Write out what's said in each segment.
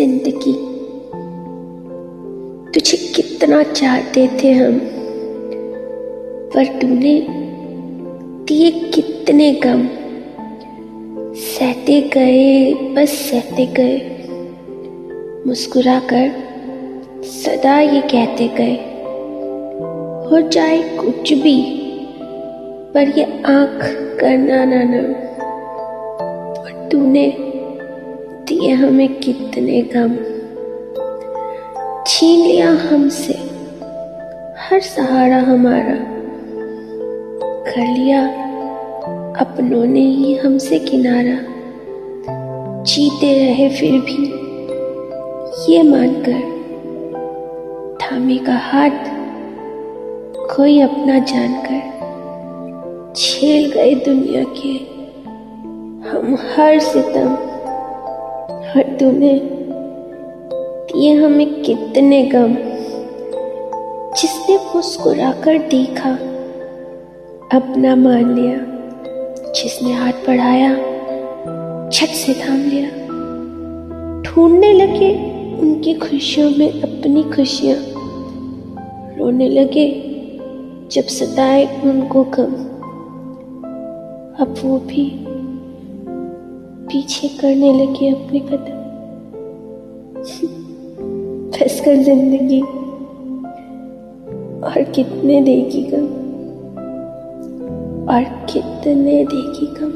ज़िंदगी। तुझे कितना चाहते थे हम, पर तूने दिए कितने गम। सहते गए, बस सहते गए। मुस्कुराकर सदा ये कहते गए, हो जाए कुछ भी, पर ये आँख करना ना नम। और तूने दिए हमें कितने गम। छीन लिया हमसे, हर सहारा हमारा। कर लिया अपनों ने ही हमसे किनारा। जीते रहे फिर भी, ये मानकर थामे का हाथ कोई अपना जानकर छेल गए दुनिया के। हम हर सितम और तूने दिए हमें कितने गम, जिसने मुस्कुराकर देखा, अपना मान लिया, जिसने हाथ बढ़ाया छत से थाम लिया। ढूँढने लगे उनकी खुशियों में अपनी खुशियाँ, रोने लगे जब सताए उनको कम अब वो भी पीछे करने लगे अपने कदम। फंस कर ज़िंदगी। और कितने देगी गम? और कितने देगी गम?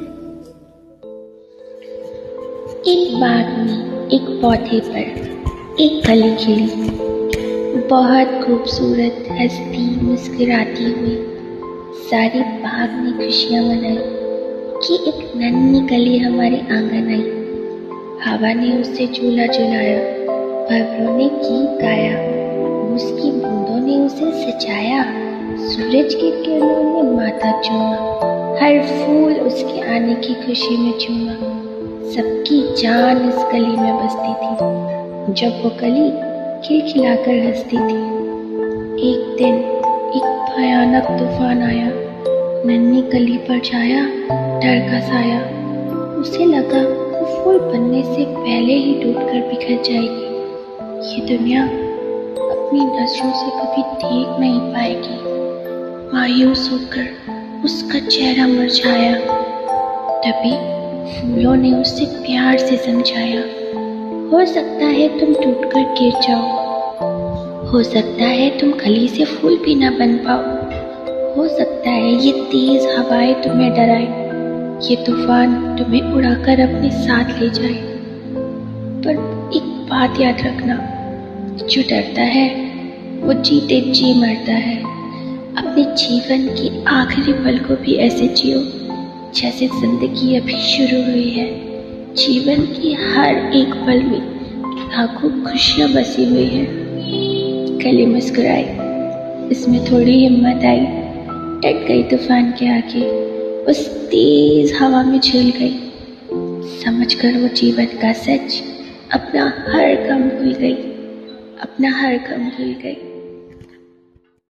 एक बाग में एक पौधे पर एक कली खिली। बहुत खूबसूरत, हंसती, मुस्कुराती हुई सारे बाग ने खुशियाँ मनाई। कि एक नन्ही कली हमारे आँगन आई। हवा ने उससे झूला झुलाया भवरों ने गीत गाया, उसकी बूंदों ने उसे सजाया, सूरज की किरणों ने माथा चूमा, हर फूल उसके आने की खुशी में झूमा सबकी जान इस गली में बसती थी, जब वो गली खिलखिलाकर हंसती थी। एक दिन एक भयानक तूफ़ान आया, नन्ही गली पर छाया डर का साया। उसे लगा वो फूल बनने से पहले ही टूटकर बिखर जाएगी। ये दुनिया अपनी नज़रों से कभी देख नहीं पाएगी। मायूस होकर उसका चेहरा मुरझाया। तभी फूलों ने उसे प्यार से समझाया, हो सकता है तुम टूटकर गिर जाओ। हो सकता है तुम कली से फूल भी ना बन पाओ। हो सकता है ये तेज हवाएँ तुम्हें डराए। ये तूफ़ान तुम्हें उड़ाकर अपने साथ ले जाए। पर एक बात याद रखना, जो डरता है, वो जीते जी मरता है। अपने जीवन की आखिरी पल को भी ऐसे जियो, जैसे ज़िंदगी अभी शुरू हुई है। जीवन की हर एक पल में लाखों खुशियाँ बसी हुई है। गले मुस्कुराई इसमें थोड़ी हिम्मत आई, डट गई तूफ़ान के आगे। उस तेज हवा में झेल गई। समझकर वो जीवन का सच अपना हर गम भूल गई, अपना हर गम भूल गई।